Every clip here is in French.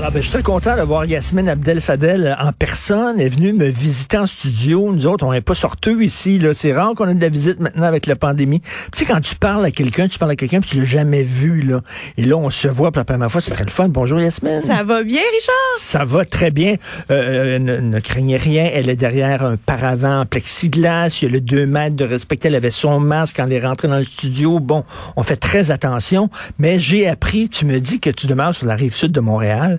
Alors, ben, je suis très content d'avoir Yasmine Abdel Fadel en personne. Elle est venue me visiter en studio. Nous autres, on n'est pas sorteux ici. Là. C'est rare qu'on ait de la visite maintenant avec la pandémie. Tu sais, quand tu parles à quelqu'un, tu parles à quelqu'un puis tu l'as jamais vu. Là. Et là, on se voit pour la première fois. C'est très le fun. Bonjour Yasmine. Ça va bien, Richard? Ça va très bien. Euh, ne, ne craignez rien. Elle est derrière un paravent en plexiglas. Il y a le 2 mètres de respect. Elle avait son masque quand elle est rentrée dans le studio. Bon, on fait très attention. Mais j'ai appris, tu me dis que tu demeures sur la rive sud de Montréal.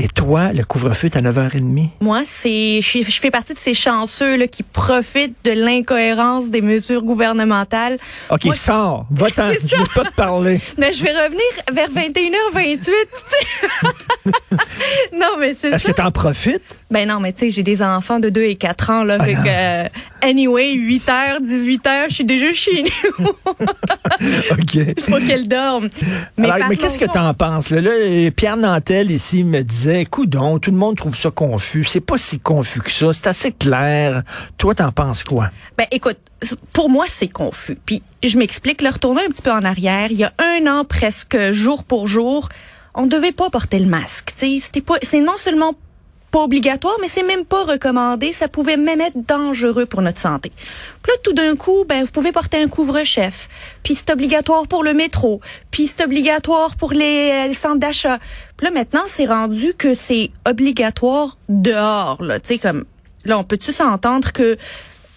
Et toi, le couvre-feu est à 9h30. Moi, c'est, je, je fais partie de ces chanceux là, qui profitent de l'incohérence des mesures gouvernementales. OK, Moi, sors. Va-t'en. Je veux pas te parler. Mais je vais revenir vers 21h28. tu sais. non, mais c'est Est-ce ça. que tu en profites? Ben non, mais tu sais, j'ai des enfants de 2 et 4 ans. Là, fait que, euh, anyway, 8h, 18h, je suis déjà chez nous. OK. Il faut qu'elle dorme. Mais qu'est-ce que tu en penses? Là, Là, Pierre Nantel ici me disait, coudon, tout le monde trouve ça confus. C'est pas si confus que ça. C'est assez clair. Toi, t'en penses quoi? Ben écoute, pour moi c'est confus. Puis je m'explique, le retourner un petit peu en arrière, il y a un an presque jour pour jour, on devait pas porter le masque. C'est non seulement pas obligatoire, mais c'est même pas recommandé. Ça pouvait même être dangereux pour notre santé. Puis là, tout d'un coup, ben vous pouvez porter un couvre-chef. Puis c'est obligatoire pour le métro. Puis c'est obligatoire pour les, euh, centres d'achat. Puis là, maintenant, c'est rendu que c'est obligatoire dehors. Là, tu sais, comme là, on peut-tu s'entendre que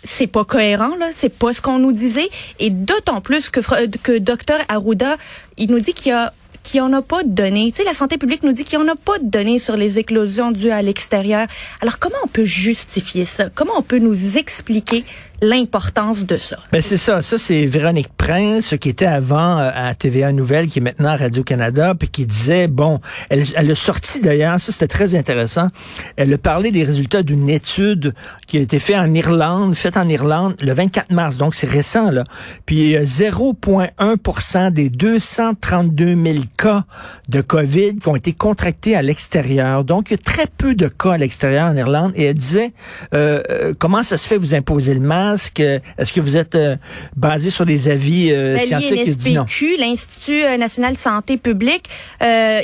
c'est pas cohérent là, c'est pas ce qu'on nous disait et d'autant plus que que docteur Arruda, il nous dit qu'il y a qu'il n'y en a pas de données. Tu sais, la santé publique nous dit qu'il n'y en a pas de données sur les éclosions dues à l'extérieur. Alors, comment on peut justifier ça? Comment on peut nous expliquer l'importance de ça? Ben c'est ça. Ça, c'est Véronique Prince, qui était avant euh, à TVA Nouvelle, qui est maintenant à Radio-Canada, puis qui disait, bon, elle, elle a sorti d'ailleurs, ça c'était très intéressant, elle a parlé des résultats d'une étude qui a été faite en Irlande, faite en Irlande le 24 mars, donc c'est récent, là. Puis euh, 0,1 des 232 000 cas de COVID qui ont été contractés à l'extérieur. Donc, il y a très peu de cas à l'extérieur en Irlande. Et elle disait, euh, euh, comment ça se fait vous imposer le masque? Euh, Est-ce que vous êtes euh, basé sur des avis euh, Ben, scientifiques? L'Institut euh, national de santé publique, euh,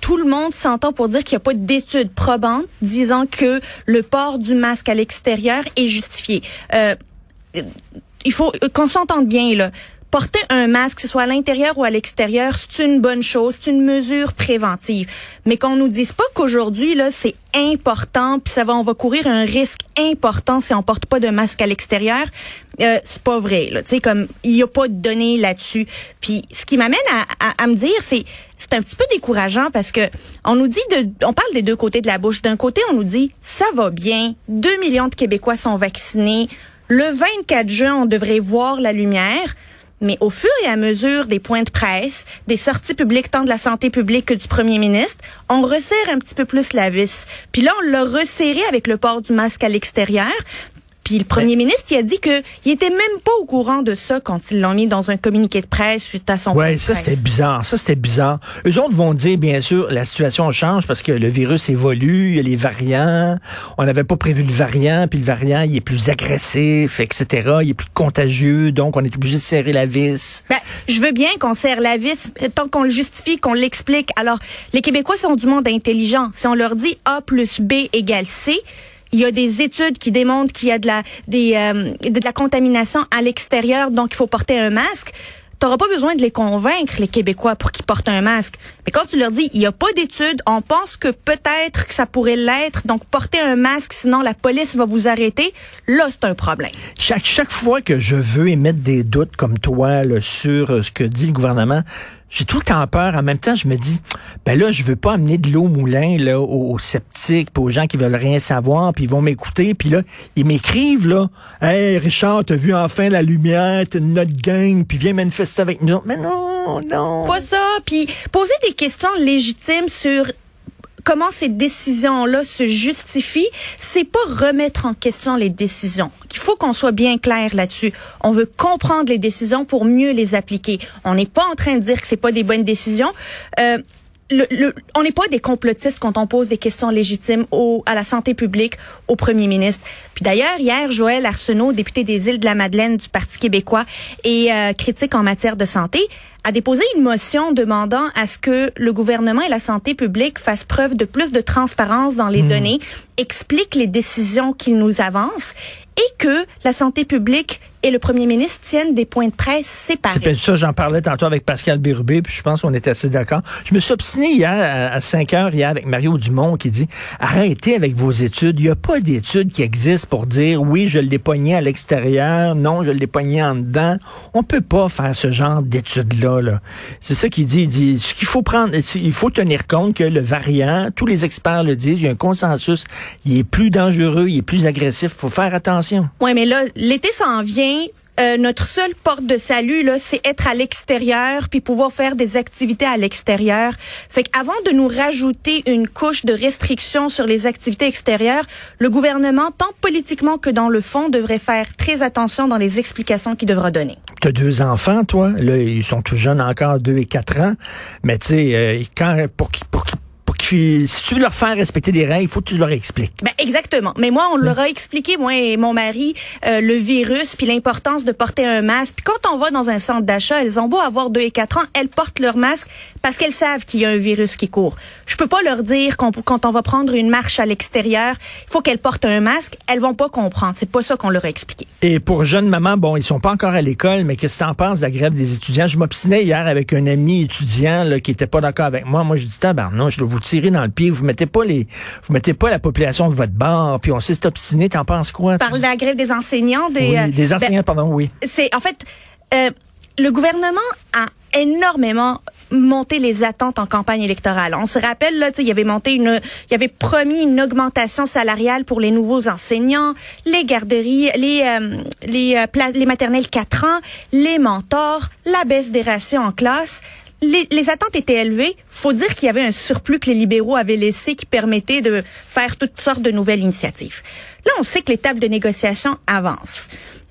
tout le monde s'entend pour dire qu'il n'y a pas d'études probantes disant que le port du masque à l'extérieur est justifié. Il faut qu'on s'entende bien là. Porter un masque, que ce soit à l'intérieur ou à l'extérieur, c'est une bonne chose, c'est une mesure préventive. Mais qu'on nous dise pas qu'aujourd'hui là, c'est important, puis ça va, on va courir un risque important si on porte pas de masque à l'extérieur, euh, c'est pas vrai. Tu sais, comme il y a pas de données là-dessus. Puis ce qui m'amène à, à, à me dire, c'est c'est un petit peu décourageant parce que on nous dit de, on parle des deux côtés de la bouche. D'un côté, on nous dit ça va bien, 2 millions de Québécois sont vaccinés. Le 24 juin, on devrait voir la lumière. Mais au fur et à mesure des points de presse, des sorties publiques tant de la santé publique que du premier ministre, on resserre un petit peu plus la vis. Puis là, on l'a resserré avec le port du masque à l'extérieur. Puis le premier ministre, il a dit que il était même pas au courant de ça quand ils l'ont mis dans un communiqué de presse suite à son de ça c'était bizarre. Ça c'était bizarre. Eux autres vont dire, bien sûr, la situation change parce que le virus évolue, il y a les variants. On n'avait pas prévu le variant, puis le variant il est plus agressif, etc. Il est plus contagieux, donc on est obligé de serrer la vis. Ben, je veux bien qu'on serre la vis tant qu'on le justifie, qu'on l'explique. Alors, les Québécois sont du monde intelligent. Si on leur dit A plus B égale C, il y a des études qui démontrent qu'il y a de la, des, euh, de la contamination à l'extérieur, donc il faut porter un masque. T'auras pas besoin de les convaincre, les Québécois, pour qu'ils portent un masque. Mais quand tu leur dis, il n'y a pas d'études, on pense que peut-être que ça pourrait l'être, donc portez un masque, sinon la police va vous arrêter, là, c'est un problème. Chaque, chaque fois que je veux émettre des doutes comme toi là, sur euh, ce que dit le gouvernement, j'ai tout le temps peur. En même temps, je me dis, ben là, je veux pas amener de l'eau au moulin là, aux, sceptiques, aux gens qui veulent rien savoir, puis ils vont m'écouter, puis là, ils m'écrivent là, hey Richard, t'as vu enfin la lumière, t'es notre gang, puis viens manifester avec nous. Mais non, non. Pas ça. Puis poser des questions légitimes sur comment ces décisions-là se justifient, c'est pas remettre en question les décisions. Il faut qu'on soit bien clair là-dessus. On veut comprendre les décisions pour mieux les appliquer. On n'est pas en train de dire que c'est pas des bonnes décisions. Euh, le, le, on n'est pas des complotistes quand on pose des questions légitimes au, à la santé publique, au premier ministre. Puis d'ailleurs, hier, Joël Arsenault, député des îles de la Madeleine du Parti québécois et euh, critique en matière de santé, a déposé une motion demandant à ce que le gouvernement et la santé publique fassent preuve de plus de transparence dans les Hmm. données, expliquent les décisions qu'ils nous avancent et que la santé publique et le premier ministre tiennent des points de presse séparés. C'est ça, j'en parlais tantôt avec Pascal Bérubé, puis je pense qu'on était assez d'accord. Je me suis obstiné hier à, à 5 heures hier avec Mario Dumont qui dit arrêtez avec vos études. Il n'y a pas d'études qui existent pour dire oui, je l'ai pogné à l'extérieur, non, je l'ai pogné en dedans. On peut pas faire ce genre d'études-là. C'est ça qu'il dit. Il dit ce qu'il faut prendre, il faut tenir compte que le variant, tous les experts le disent, il y a un consensus, il est plus dangereux, il est plus agressif. Faut faire attention. Oui, mais là, l'été s'en vient. Euh, notre seule porte de salut là, c'est être à l'extérieur puis pouvoir faire des activités à l'extérieur. Fait qu'avant de nous rajouter une couche de restrictions sur les activités extérieures, le gouvernement, tant politiquement que dans le fond, devrait faire très attention dans les explications qu'il devra donner. Tu as deux enfants, toi. Là, ils sont tout jeunes encore, deux et quatre ans. Mais tu sais, euh, quand pour qu'ils pour qu'ils qu'ils si tu veux leur faire respecter des règles, il faut que tu leur expliques. Ben exactement. Mais moi, on leur a expliqué, moi et mon mari, euh, le virus puis l'importance de porter un masque. Puis quand on va dans un centre d'achat, elles ont beau avoir deux et quatre ans, elles portent leur masque parce qu'elles savent qu'il y a un virus qui court. Je peux pas leur dire qu'on quand on va prendre une marche à l'extérieur, il faut qu'elles portent un masque. Elles vont pas comprendre. C'est pas ça qu'on leur a expliqué. Et pour jeunes mamans, bon, ils sont pas encore à l'école, mais qu'est-ce que t'en penses de la grève des étudiants? Je m'obstinais hier avec un ami étudiant là, qui était pas d'accord avec moi. Moi, je dis tabarnak, je vous dans le pied. Vous mettez pas les, vous mettez pas la population de votre bord. Puis on s'est obstiné. T'en penses quoi? Parle de la grève des enseignants. Des, Oui, euh, des ben, enseignants, pardon, oui. c'est en fait euh, le gouvernement a énormément monté les attentes en campagne électorale. On se rappelle là, il avait monté une, il avait promis une augmentation salariale pour les nouveaux enseignants, les garderies, les euh, les euh, les maternelles 4 ans, les mentors, la baisse des rations en classe. Les, les attentes étaient élevées. Faut dire qu'il y avait un surplus que les libéraux avaient laissé qui permettait de faire toutes sortes de nouvelles initiatives. Là, on sait que les tables de négociation avancent.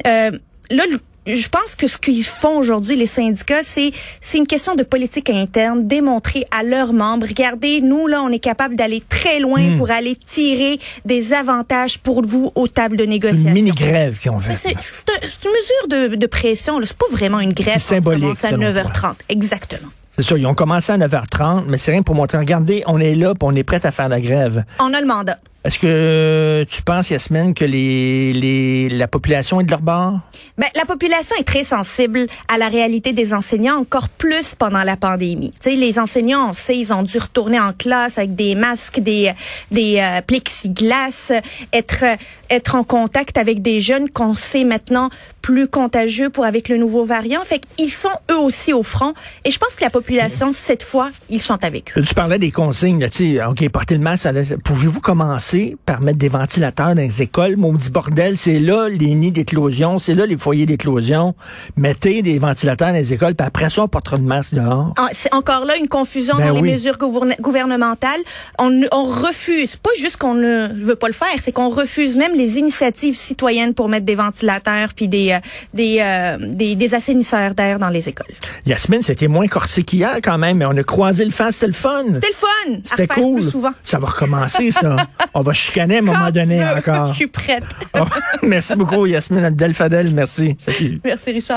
Euh, là, je pense que ce qu'ils font aujourd'hui, les syndicats, c'est c'est une question de politique interne, démontrer à leurs membres, regardez, nous, là, on est capable d'aller très loin pour aller tirer des avantages pour vous aux tables de Une négociation. mini-grève qu'ils ont Mais fait. C'est c'est un- c'est une mesure de, de pression. C'est pas vraiment une grève. C'est symbolique, à toi. 9h30. Exactement. C'est ça, ils ont commencé à 9h30, mais c'est rien pour montrer. Regardez, on est là, on est prêt à faire la grève. On a le mandat. Est-ce que tu penses, Yasmine, que les, les, la population est de leur bord? Ben, la population est très sensible à la réalité des enseignants, encore plus pendant la pandémie. Tu sais, les enseignants, on sait, ils ont dû retourner en classe avec des masques, des des euh, plexiglas, être être en contact avec des jeunes qu'on sait maintenant plus contagieux pour avec le nouveau variant. Fait qu'ils sont eux aussi au front. Et je pense que la population, cette fois, ils sont avec eux. Tu parlais des consignes, là, tu sais, OK, portez le masque. Pouvez-vous commencer par mettre des ventilateurs dans les écoles? Maudit bordel, c'est là les nids d'éclosion, c'est là les foyers d'éclosion. Mettez des ventilateurs dans les écoles, puis après ça, on portera de masque dehors. Ah, C'est encore là une confusion Ben dans les mesures gouverne- gouvernementales. On, on refuse, pas juste qu'on ne veut pas le faire, c'est qu'on refuse même les initiatives citoyennes pour mettre des ventilateurs puis des euh, des, euh, des des assainisseurs d'air dans les écoles. Yasmine, c'était moins corsé qu'hier quand même, mais on a croisé le fan, c'était le fun. C'était le fun. C'était cool. Plus souvent. Ça va recommencer, ça. on va chicaner à un moment donné veux. encore. Je suis prête. Oh, merci beaucoup, Yasmine Abdel Fadel. Merci. Salut. Merci Richard.